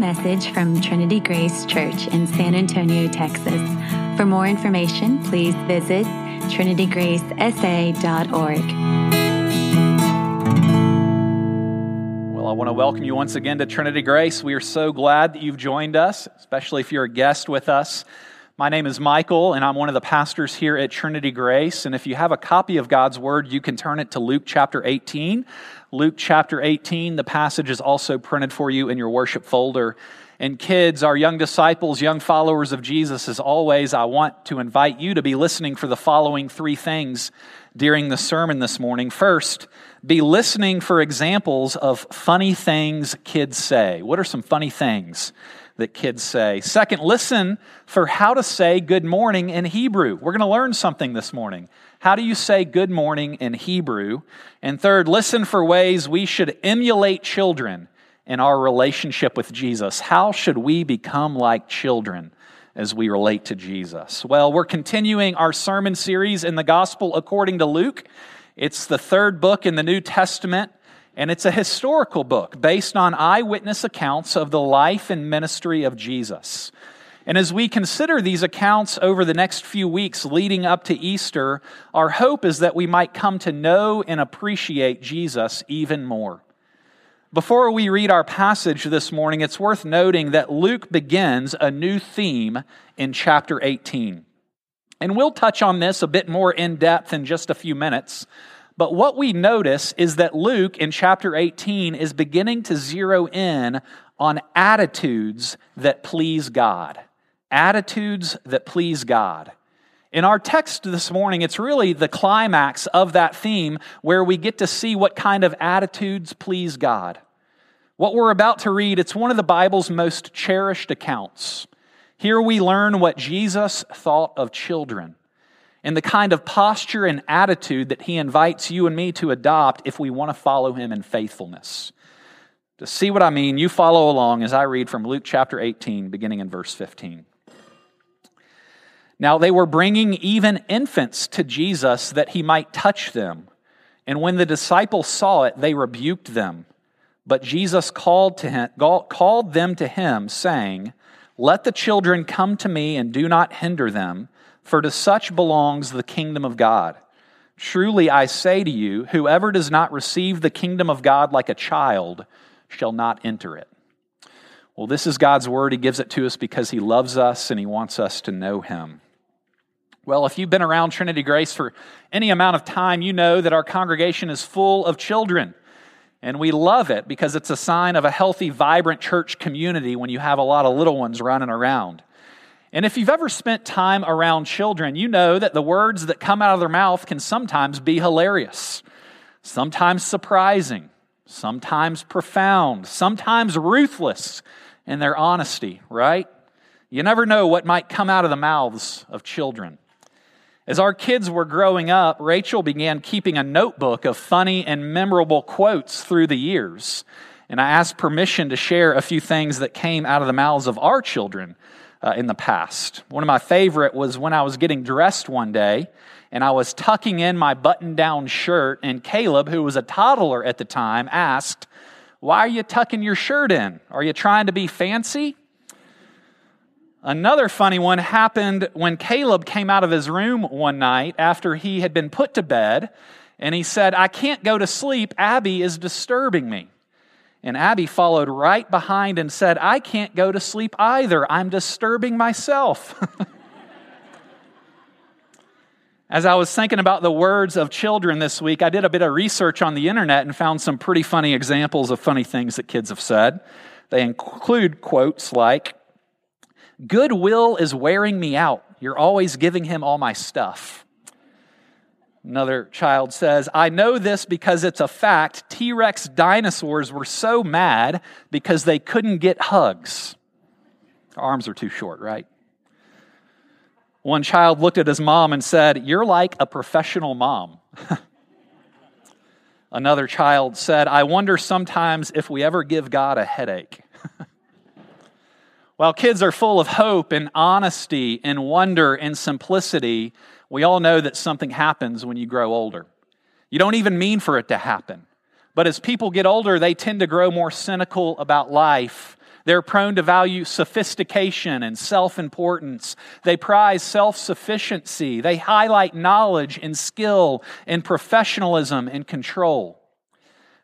message from Trinity Grace Church in San Antonio, Texas. For more information, please visit trinitygracesa.org. Well, I want to welcome you once again to Trinity Grace. We are so glad that you've joined us, especially if you're a guest with us. My name is Michael, and I'm one of the pastors here at Trinity Grace. And if you have a copy of God's Word, you can turn it to Luke chapter 18. Luke chapter 18, the passage is also printed for you in your worship folder. And kids, our young disciples, young followers of Jesus, as always, I want to invite you to be listening for the following three things during the sermon this morning. First, be listening for examples of funny things kids say. What are some funny things? That kids say. Second, listen for how to say good morning in Hebrew. We're going to learn something this morning. How do you say good morning in Hebrew? And third, listen for ways we should emulate children in our relationship with Jesus. How should we become like children? As we relate to Jesus? Well, we're continuing our sermon series in the Gospel according to Luke. It's the third book in the New Testament. And it's a historical book based on eyewitness accounts of the life and ministry of Jesus. And as we consider these accounts over the next few weeks leading up to Easter, our hope is that we might come to know and appreciate Jesus even more. Before we read our passage this morning, it's worth noting that Luke begins a new theme in chapter 18. And we'll touch on this a bit more in depth in just a few minutes. But what we notice is that Luke in chapter 18 is beginning to zero in on attitudes that please God. Attitudes that please God. In our text this morning, it's really the climax of that theme where we get to see what kind of attitudes please God. What we're about to read, it's one of the Bible's most cherished accounts. Here we learn what Jesus thought of children and the kind of posture and attitude that he invites you and me to adopt if we want to follow him in faithfulness. To see what I mean, you follow along as I read from Luke chapter 18, beginning in verse 15. Now they were bringing even infants to Jesus that he might touch them. And when the disciples saw it, they rebuked them. But Jesus called, to him, called them to him, saying, Let the children come to me and do not hinder them for to such belongs the kingdom of God. Truly I say to you, whoever does not receive the kingdom of God like a child shall not enter it. Well, this is God's word. He gives it to us because He loves us and He wants us to know Him. Well, if you've been around Trinity Grace for any amount of time, you know that our congregation is full of children. And we love it because it's a sign of a healthy, vibrant church community when you have a lot of little ones running around. And if you've ever spent time around children, you know that the words that come out of their mouth can sometimes be hilarious, sometimes surprising, sometimes profound, sometimes ruthless in their honesty, right? You never know what might come out of the mouths of children. As our kids were growing up, Rachel began keeping a notebook of funny and memorable quotes through the years. And I asked permission to share a few things that came out of the mouths of our children uh, in the past. One of my favorite was when I was getting dressed one day and I was tucking in my button down shirt, and Caleb, who was a toddler at the time, asked, Why are you tucking your shirt in? Are you trying to be fancy? Another funny one happened when Caleb came out of his room one night after he had been put to bed, and he said, I can't go to sleep. Abby is disturbing me. And Abby followed right behind and said, I can't go to sleep either. I'm disturbing myself. As I was thinking about the words of children this week, I did a bit of research on the internet and found some pretty funny examples of funny things that kids have said. They include quotes like, Goodwill is wearing me out. You're always giving him all my stuff. Another child says, I know this because it's a fact. T Rex dinosaurs were so mad because they couldn't get hugs. Arms are too short, right? One child looked at his mom and said, You're like a professional mom. Another child said, I wonder sometimes if we ever give God a headache. While kids are full of hope and honesty and wonder and simplicity, we all know that something happens when you grow older. You don't even mean for it to happen. But as people get older, they tend to grow more cynical about life. They're prone to value sophistication and self importance. They prize self sufficiency. They highlight knowledge and skill and professionalism and control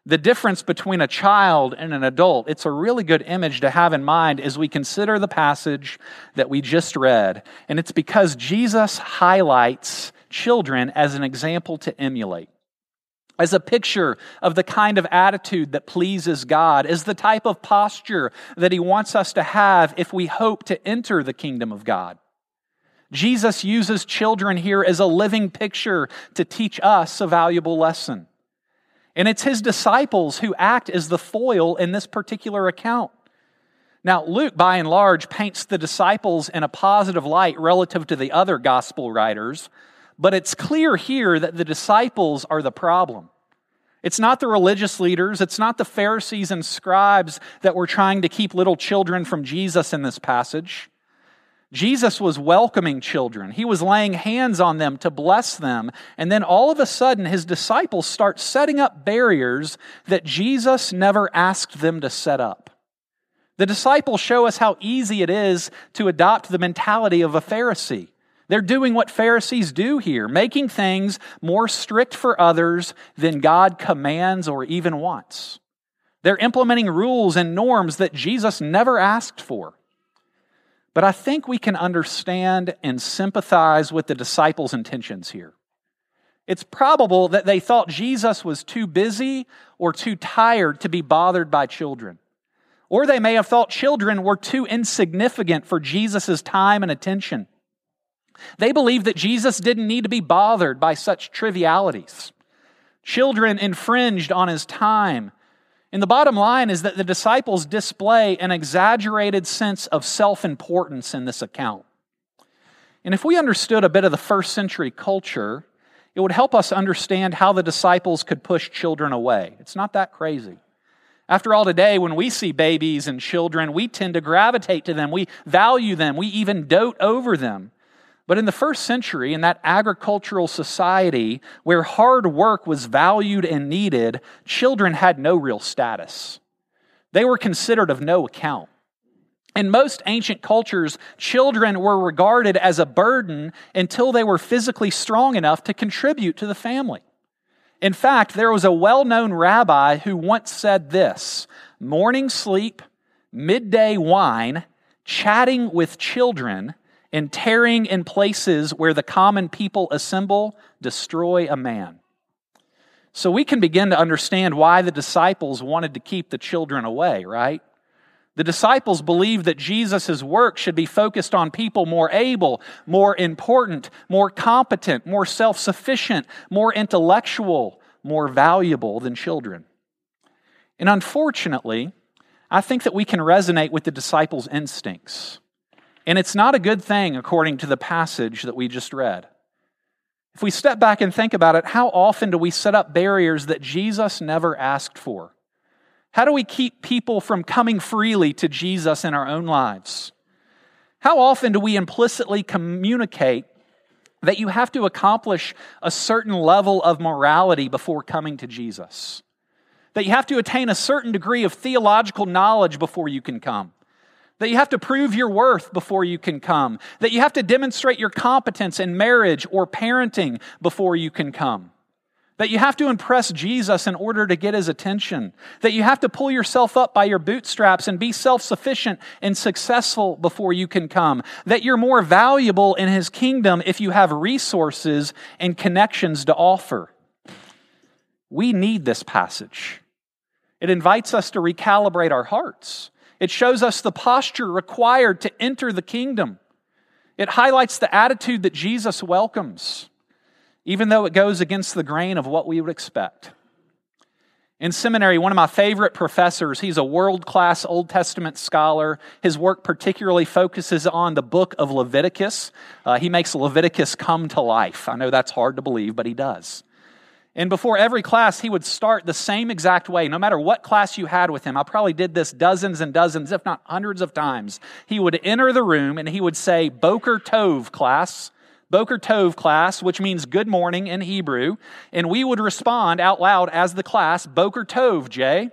the difference between a child and an adult, it's a really good image to have in mind as we consider the passage that we just read. And it's because Jesus highlights children as an example to emulate, as a picture of the kind of attitude that pleases God, as the type of posture that He wants us to have if we hope to enter the kingdom of God. Jesus uses children here as a living picture to teach us a valuable lesson. And it's his disciples who act as the foil in this particular account. Now, Luke, by and large, paints the disciples in a positive light relative to the other gospel writers, but it's clear here that the disciples are the problem. It's not the religious leaders, it's not the Pharisees and scribes that were trying to keep little children from Jesus in this passage. Jesus was welcoming children. He was laying hands on them to bless them. And then all of a sudden, his disciples start setting up barriers that Jesus never asked them to set up. The disciples show us how easy it is to adopt the mentality of a Pharisee. They're doing what Pharisees do here, making things more strict for others than God commands or even wants. They're implementing rules and norms that Jesus never asked for. But I think we can understand and sympathize with the disciples' intentions here. It's probable that they thought Jesus was too busy or too tired to be bothered by children. Or they may have thought children were too insignificant for Jesus' time and attention. They believed that Jesus didn't need to be bothered by such trivialities. Children infringed on his time and the bottom line is that the disciples display an exaggerated sense of self importance in this account. And if we understood a bit of the first century culture, it would help us understand how the disciples could push children away. It's not that crazy. After all, today, when we see babies and children, we tend to gravitate to them. We value them. We even dote over them. But in the first century, in that agricultural society where hard work was valued and needed, children had no real status. They were considered of no account. In most ancient cultures, children were regarded as a burden until they were physically strong enough to contribute to the family. In fact, there was a well known rabbi who once said this morning sleep, midday wine, chatting with children and tearing in places where the common people assemble destroy a man. So we can begin to understand why the disciples wanted to keep the children away, right? The disciples believed that Jesus' work should be focused on people more able, more important, more competent, more self sufficient, more intellectual, more valuable than children. And unfortunately, I think that we can resonate with the disciples' instincts. And it's not a good thing according to the passage that we just read. If we step back and think about it, how often do we set up barriers that Jesus never asked for? How do we keep people from coming freely to Jesus in our own lives? How often do we implicitly communicate that you have to accomplish a certain level of morality before coming to Jesus? That you have to attain a certain degree of theological knowledge before you can come? That you have to prove your worth before you can come, that you have to demonstrate your competence in marriage or parenting before you can come, that you have to impress Jesus in order to get his attention, that you have to pull yourself up by your bootstraps and be self sufficient and successful before you can come, that you're more valuable in his kingdom if you have resources and connections to offer. We need this passage. It invites us to recalibrate our hearts. It shows us the posture required to enter the kingdom. It highlights the attitude that Jesus welcomes, even though it goes against the grain of what we would expect. In seminary, one of my favorite professors, he's a world class Old Testament scholar. His work particularly focuses on the book of Leviticus. Uh, he makes Leviticus come to life. I know that's hard to believe, but he does. And before every class, he would start the same exact way. No matter what class you had with him, I probably did this dozens and dozens, if not hundreds of times. He would enter the room and he would say, Boker Tov, class. Boker Tov, class, which means good morning in Hebrew. And we would respond out loud as the class, Boker Tov, Jay.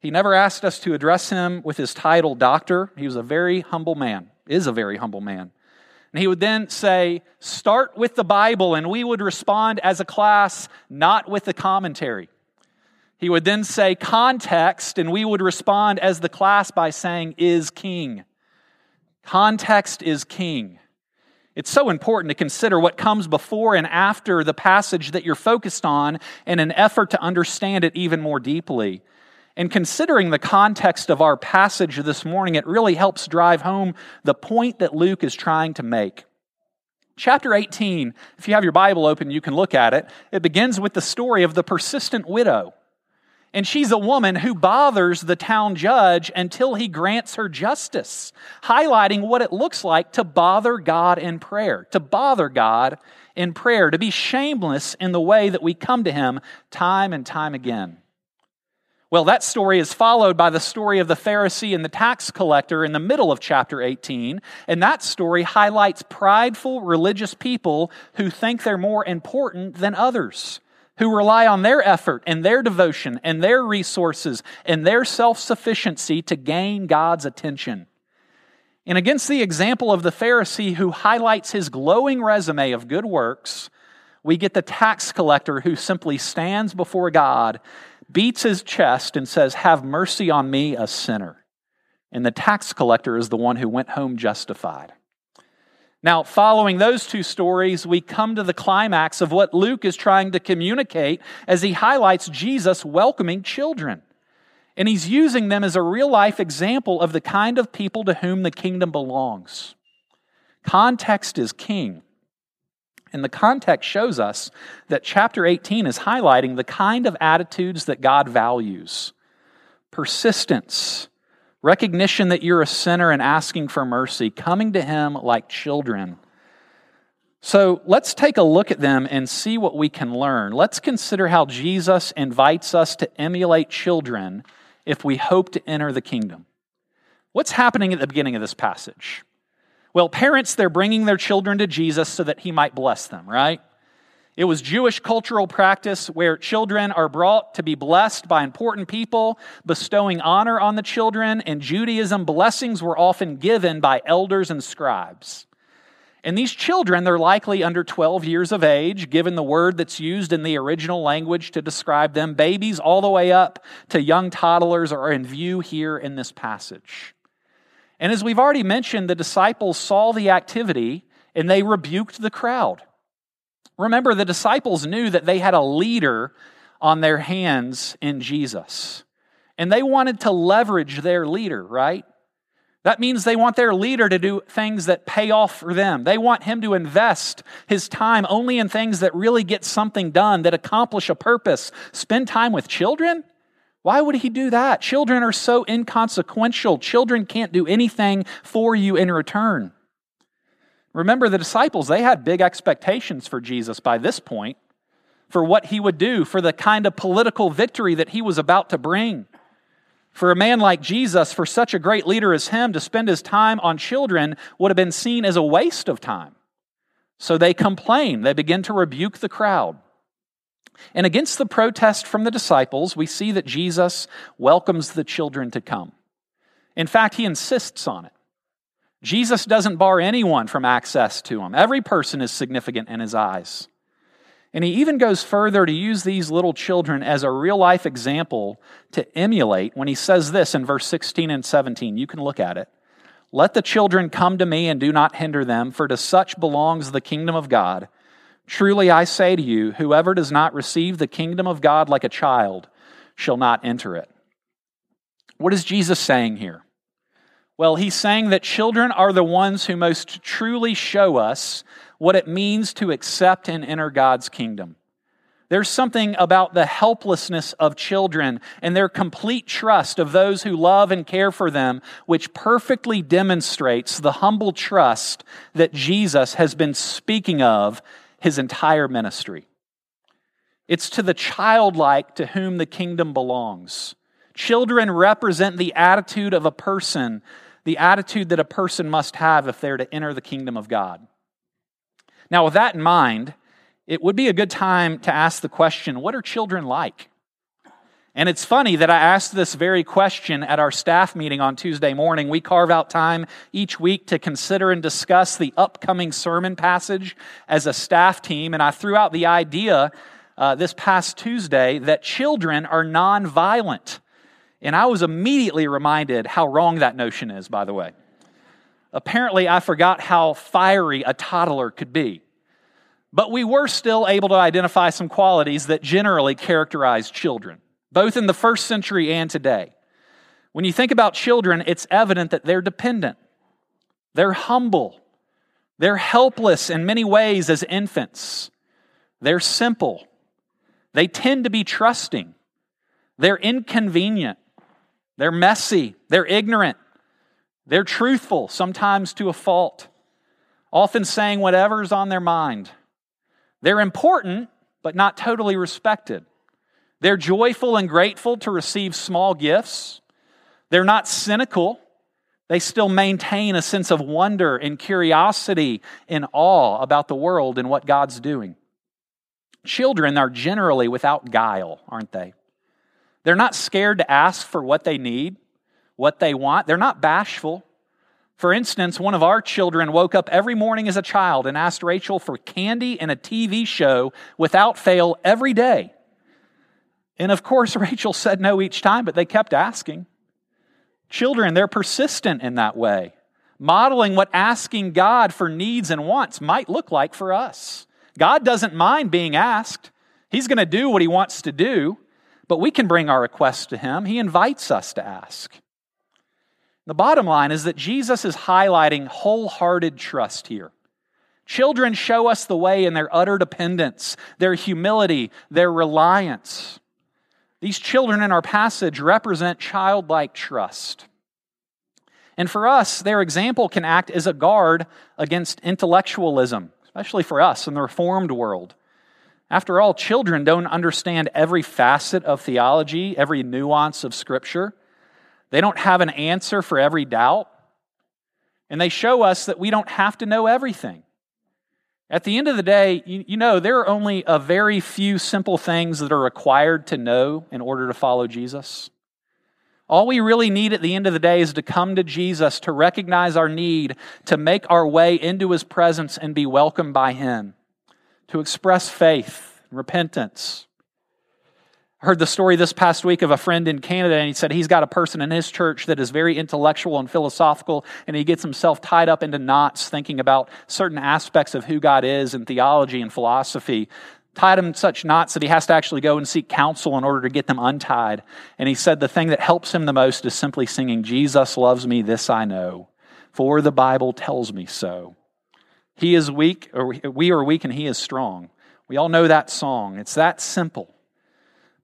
He never asked us to address him with his title doctor. He was a very humble man, is a very humble man. And he would then say, Start with the Bible, and we would respond as a class, not with the commentary. He would then say, Context, and we would respond as the class by saying, Is king. Context is king. It's so important to consider what comes before and after the passage that you're focused on in an effort to understand it even more deeply. And considering the context of our passage this morning, it really helps drive home the point that Luke is trying to make. Chapter 18, if you have your Bible open, you can look at it. It begins with the story of the persistent widow. And she's a woman who bothers the town judge until he grants her justice, highlighting what it looks like to bother God in prayer, to bother God in prayer, to be shameless in the way that we come to him time and time again. Well, that story is followed by the story of the Pharisee and the tax collector in the middle of chapter 18. And that story highlights prideful religious people who think they're more important than others, who rely on their effort and their devotion and their resources and their self sufficiency to gain God's attention. And against the example of the Pharisee who highlights his glowing resume of good works, we get the tax collector who simply stands before God beats his chest and says, Have mercy on me, a sinner. And the tax collector is the one who went home justified. Now, following those two stories, we come to the climax of what Luke is trying to communicate as he highlights Jesus welcoming children. And he's using them as a real life example of the kind of people to whom the kingdom belongs. Context is king. And the context shows us that chapter 18 is highlighting the kind of attitudes that God values persistence, recognition that you're a sinner and asking for mercy, coming to Him like children. So let's take a look at them and see what we can learn. Let's consider how Jesus invites us to emulate children if we hope to enter the kingdom. What's happening at the beginning of this passage? Well, parents, they're bringing their children to Jesus so that he might bless them, right? It was Jewish cultural practice where children are brought to be blessed by important people, bestowing honor on the children. In Judaism, blessings were often given by elders and scribes. And these children, they're likely under 12 years of age, given the word that's used in the original language to describe them. Babies, all the way up to young toddlers, are in view here in this passage. And as we've already mentioned, the disciples saw the activity and they rebuked the crowd. Remember, the disciples knew that they had a leader on their hands in Jesus. And they wanted to leverage their leader, right? That means they want their leader to do things that pay off for them. They want him to invest his time only in things that really get something done, that accomplish a purpose. Spend time with children? Why would he do that? Children are so inconsequential. Children can't do anything for you in return. Remember, the disciples, they had big expectations for Jesus by this point, for what he would do, for the kind of political victory that he was about to bring. For a man like Jesus, for such a great leader as him, to spend his time on children would have been seen as a waste of time. So they complain, they begin to rebuke the crowd. And against the protest from the disciples, we see that Jesus welcomes the children to come. In fact, he insists on it. Jesus doesn't bar anyone from access to him. Every person is significant in his eyes. And he even goes further to use these little children as a real life example to emulate when he says this in verse 16 and 17. You can look at it. Let the children come to me and do not hinder them, for to such belongs the kingdom of God. Truly I say to you, whoever does not receive the kingdom of God like a child shall not enter it. What is Jesus saying here? Well, he's saying that children are the ones who most truly show us what it means to accept and enter God's kingdom. There's something about the helplessness of children and their complete trust of those who love and care for them, which perfectly demonstrates the humble trust that Jesus has been speaking of his entire ministry. It's to the childlike to whom the kingdom belongs. Children represent the attitude of a person, the attitude that a person must have if they're to enter the kingdom of God. Now, with that in mind, it would be a good time to ask the question what are children like? And it's funny that I asked this very question at our staff meeting on Tuesday morning. We carve out time each week to consider and discuss the upcoming sermon passage as a staff team. And I threw out the idea uh, this past Tuesday that children are nonviolent. And I was immediately reminded how wrong that notion is, by the way. Apparently, I forgot how fiery a toddler could be. But we were still able to identify some qualities that generally characterize children both in the first century and today. When you think about children, it's evident that they're dependent, they're humble, they're helpless in many ways as infants, they're simple, they tend to be trusting, they're inconvenient, they're messy, they're ignorant, they're truthful, sometimes to a fault, often saying whatever's on their mind. They're important, but not totally respected. They're joyful and grateful to receive small gifts. They're not cynical. They still maintain a sense of wonder and curiosity and awe about the world and what God's doing. Children are generally without guile, aren't they? They're not scared to ask for what they need, what they want. They're not bashful. For instance, one of our children woke up every morning as a child and asked Rachel for candy and a TV show without fail every day. And of course, Rachel said no each time, but they kept asking. Children, they're persistent in that way, modeling what asking God for needs and wants might look like for us. God doesn't mind being asked, He's going to do what He wants to do, but we can bring our requests to Him. He invites us to ask. The bottom line is that Jesus is highlighting wholehearted trust here. Children show us the way in their utter dependence, their humility, their reliance. These children in our passage represent childlike trust. And for us, their example can act as a guard against intellectualism, especially for us in the Reformed world. After all, children don't understand every facet of theology, every nuance of Scripture. They don't have an answer for every doubt. And they show us that we don't have to know everything. At the end of the day, you, you, know, there are only a very few simple things that are required to know in order to follow Jesus. All we really need at the end of the day is to come to Jesus, to recognize our need, to make our way into his presence and be welcomed by him, to express faith, repentance, heard the story this past week of a friend in Canada, and he said he's got a person in his church that is very intellectual and philosophical, and he gets himself tied up into knots thinking about certain aspects of who God is and theology and philosophy. Tied him in such knots that he has to actually go and seek counsel in order to get them untied. And he said the thing that helps him the most is simply singing, Jesus loves me, this I know, for the Bible tells me so. He is weak, or we are weak, and he is strong. We all know that song. It's that simple.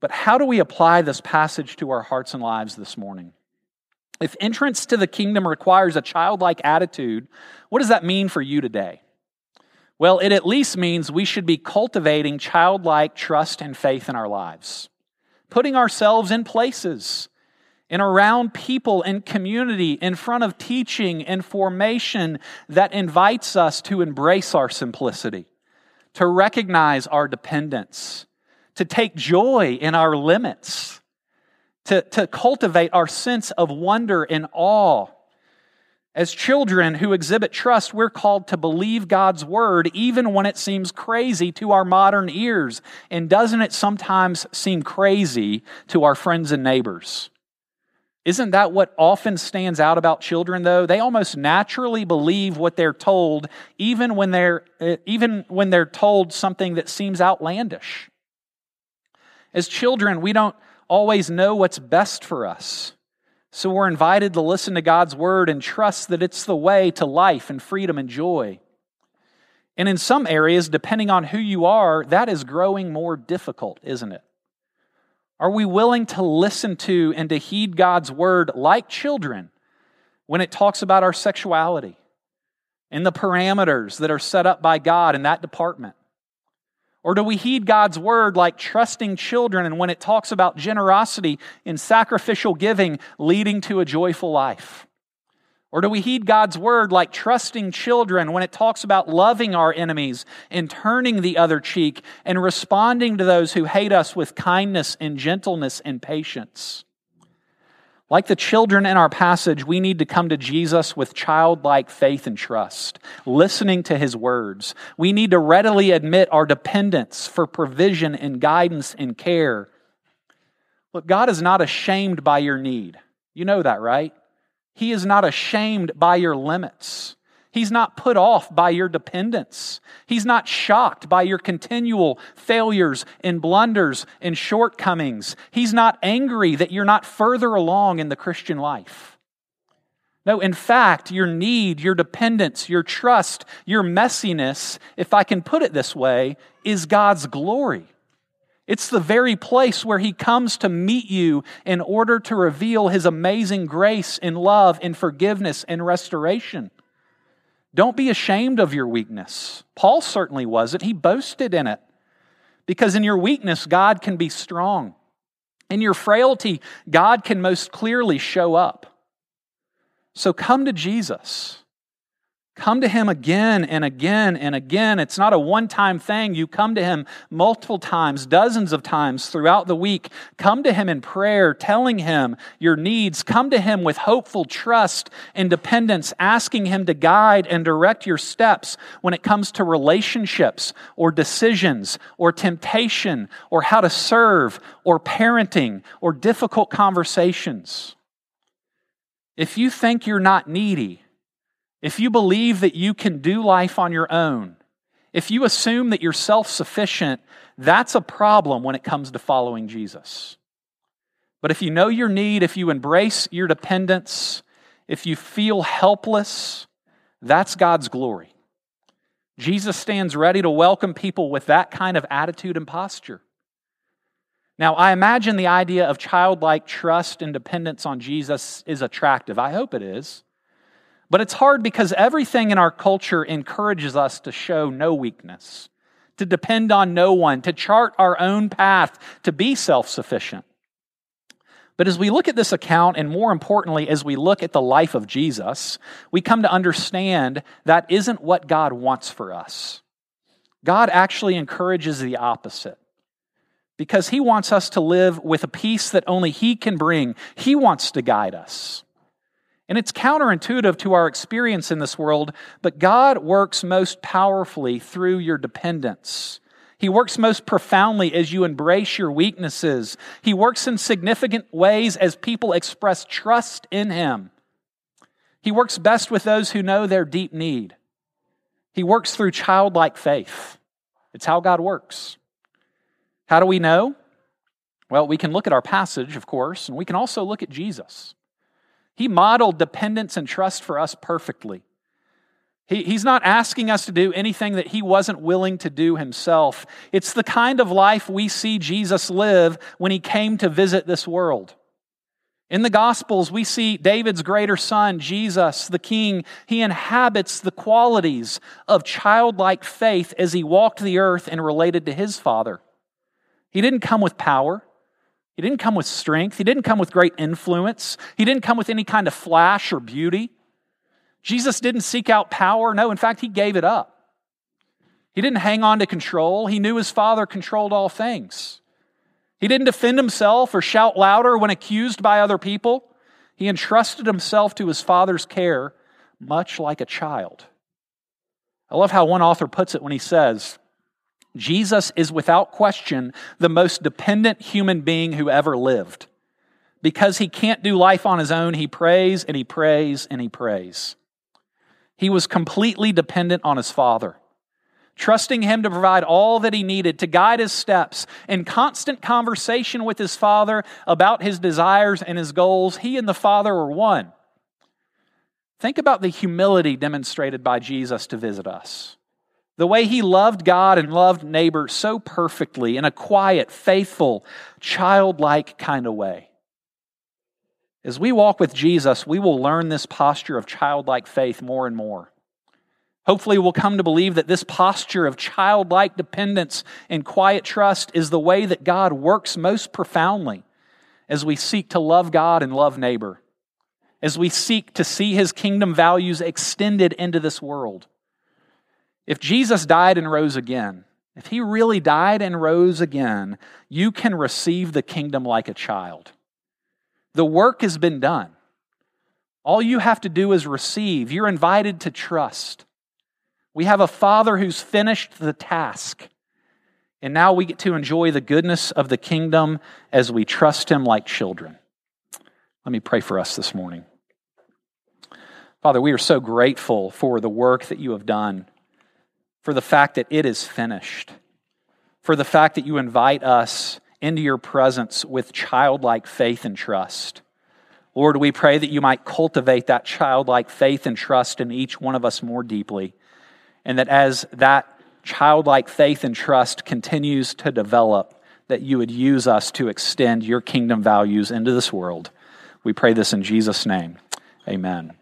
But how do we apply this passage to our hearts and lives this morning? If entrance to the kingdom requires a childlike attitude, what does that mean for you today? Well, it at least means we should be cultivating childlike trust and faith in our lives, putting ourselves in places and around people and community in front of teaching and formation that invites us to embrace our simplicity, to recognize our dependence, to take joy in our limits, to, to cultivate our sense of wonder and awe. As children who exhibit trust, we're called to believe God's word even when it seems crazy to our modern ears. And doesn't it sometimes seem crazy to our friends and neighbors? Isn't that what often stands out about children though? They almost naturally believe what they're told even when they're eh, even when they're told something that seems outlandish. As children, we don't always know what's best for us. So we're invited to listen to God's word and trust that it's the way to life and freedom and joy. And in some areas, depending on who you are, that is growing more difficult, isn't it? Are we willing to listen to and to heed God's word like children when it talks about our sexuality and the parameters that are set up by God in that department? Or do we heed God's word like trusting children and when it talks about generosity and sacrificial giving leading to a joyful life? Or do we heed God's word like trusting children when it talks about loving our enemies and turning the other cheek and responding to those who hate us with kindness and gentleness and patience? Like the children in our passage, we need to come to Jesus with childlike faith and trust, listening to his words. We need to readily admit our dependence for provision and guidance and care. Look, God is not ashamed by your need. You know that, right? He is not ashamed by your limits. He's not put off by your dependence. He's not shocked by your continual failures and blunders and shortcomings. He's not angry that you're not further along in the Christian life. No, in fact, your need, your dependence, your trust, your messiness, if I can put it this way, is God's glory. It's the very place where He comes to meet you in order to reveal His amazing grace and love and forgiveness and restoration. Don't be ashamed of your weakness. Paul certainly wasn't. He boasted in it. Because in your weakness, God can be strong. In your frailty, God can most clearly show up. So come to Jesus. Come to Him again and again and again. It's not a one time thing. You come to Him multiple times, dozens of times throughout the week. Come to Him in prayer, telling Him your needs. Come to Him with hopeful trust and dependence, asking Him to guide and direct your steps when it comes to relationships or decisions or temptation or how to serve or parenting or difficult conversations. If you think you're not needy, if you believe that you can do life on your own, if you assume that you're self sufficient, that's a problem when it comes to following Jesus. But if you know your need, if you embrace your dependence, if you feel helpless, that's God's glory. Jesus stands ready to welcome people with that kind of attitude and posture. Now, I imagine the idea of childlike trust and dependence on Jesus is attractive. I hope it is. But it's hard because everything in our culture encourages us to show no weakness, to depend on no one, to chart our own path, to be self sufficient. But as we look at this account, and more importantly, as we look at the life of Jesus, we come to understand that isn't what God wants for us. God actually encourages the opposite because He wants us to live with a peace that only He can bring. He wants to guide us. And it's counterintuitive to our experience in this world, but God works most powerfully through your dependence. He works most profoundly as you embrace your weaknesses. He works in significant ways as people express trust in Him. He works best with those who know their deep need. He works through childlike faith. It's how God works. How do we know? Well, we can look at our passage, of course, and we can also look at Jesus. He modeled dependence and trust for us perfectly. He, he's not asking us to do anything that he wasn't willing to do himself. It's the kind of life we see Jesus live when he came to visit this world. In the Gospels, we see David's greater son, Jesus, the King. He inhabits the qualities of childlike faith as he walked the earth and related to his Father. He didn't come with power. He didn't come with strength. He didn't come with great influence. He didn't come with any kind of flash or beauty. Jesus didn't seek out power. No, in fact, he gave it up. He didn't hang on to control. He knew his Father controlled all things. He didn't defend himself or shout louder when accused by other people. He entrusted himself to his Father's care, much like a child. I love how one author puts it when he says, Jesus is without question the most dependent human being who ever lived. Because he can't do life on his own, he prays and he prays and he prays. He was completely dependent on his Father, trusting him to provide all that he needed to guide his steps. In constant conversation with his Father about his desires and his goals, he and the Father were one. Think about the humility demonstrated by Jesus to visit us. The way he loved God and loved neighbor so perfectly in a quiet, faithful, childlike kind of way. As we walk with Jesus, we will learn this posture of childlike faith more and more. Hopefully, we'll come to believe that this posture of childlike dependence and quiet trust is the way that God works most profoundly as we seek to love God and love neighbor as we seek to see his kingdom values extended into this world. If Jesus died and rose again, if he really died and rose again, you can receive the kingdom like a child. The work has been done. All you have to do is receive. You're invited to trust. We have a Father who's finished the task. And now we get to enjoy the goodness of the kingdom as we trust Him like children. Let me pray for us this morning. Father, we are so grateful for the work that you have done, for the fact that it is finished, for the fact that you invite us into your presence with childlike faith and trust. Lord, we pray that you might cultivate that childlike faith and trust in each one of us more deeply, and that as that childlike faith and trust continues to develop, that you would use us to extend your kingdom values into this world. We pray this in Jesus' name. Amen.